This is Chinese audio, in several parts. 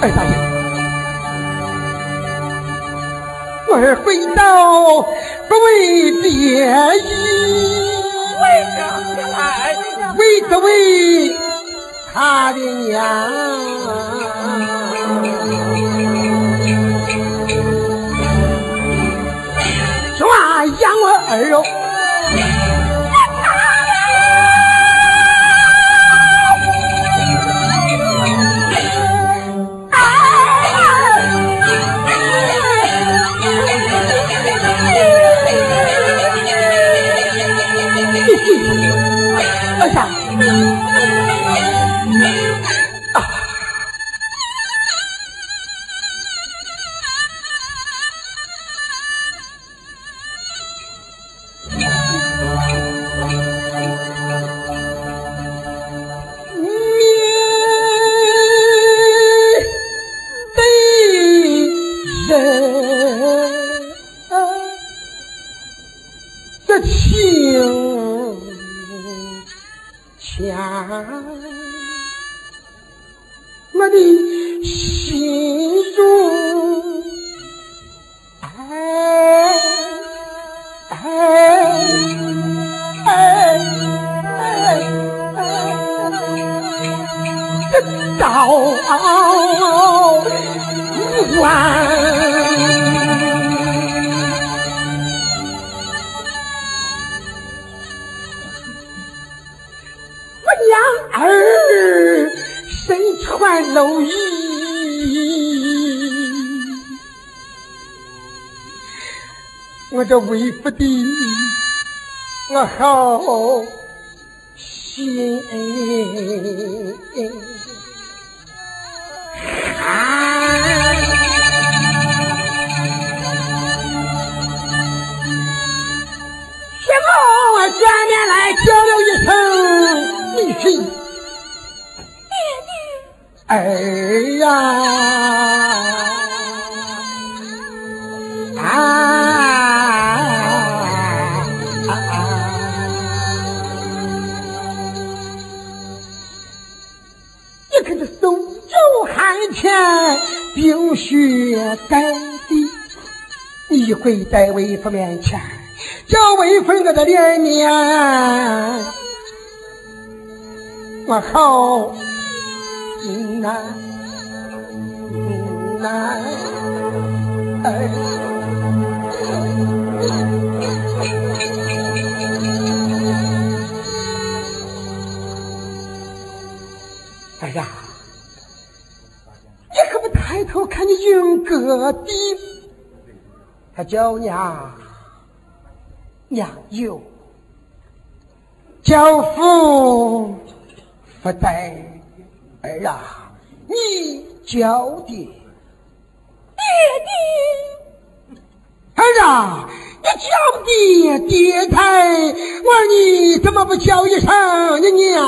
二大爷，我儿回到不为别意，为什么？为着为他的娘。养我儿心中。哎哎哎哎，哟。这为父的，我好心儿呀，啊。前冰雪盖地，你跪在为父面前，叫为父我的脸面，我好难难哎，哎呀！头看你云哥的，他叫娘娘有，叫父不在儿啊，你叫爹爹爹，儿啊，你叫爹爹太，我说你怎么不叫一声你娘？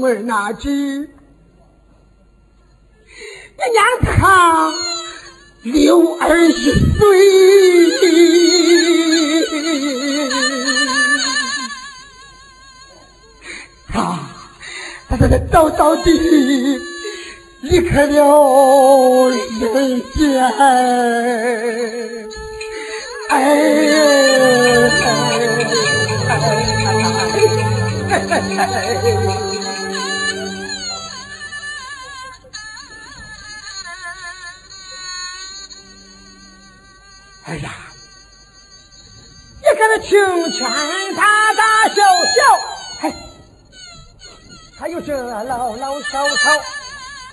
我哪知你娘她六二一岁。啊！他在那早早地离开了人间，哎哎哎哎呀！你看那清泉大大小小。嘿还有这老老少少，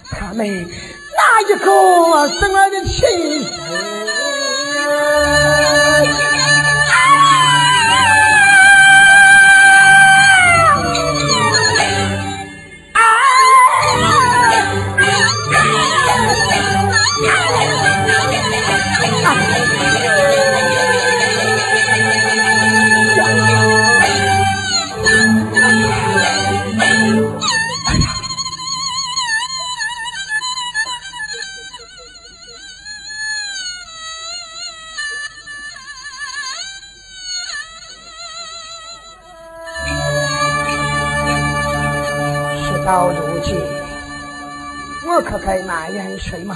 他们哪一个是我的亲生到如今，我可该埋怨谁嘛？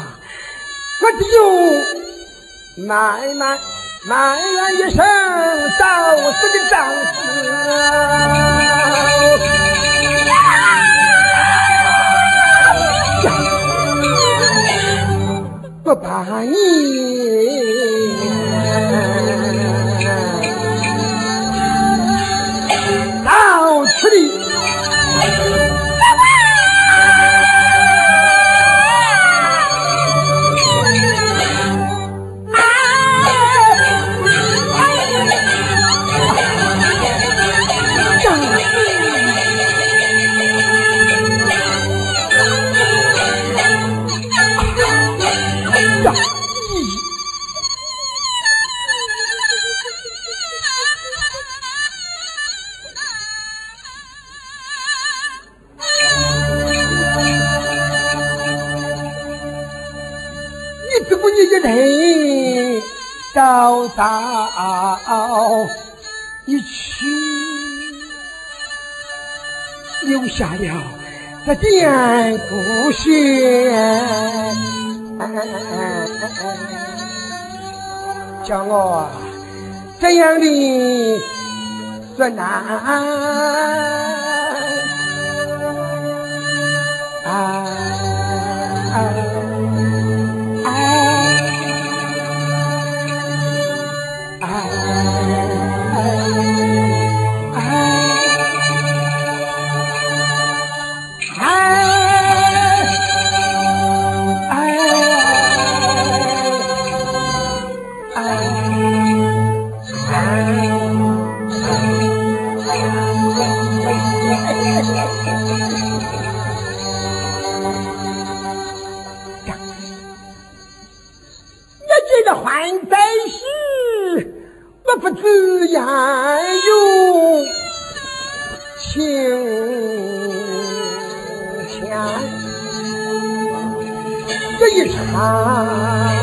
我只有埋埋埋怨一声早死的丈夫，我把你。到一去，留下了这点不屑，叫我这样的孙难啊。I 不知言由情浅这一场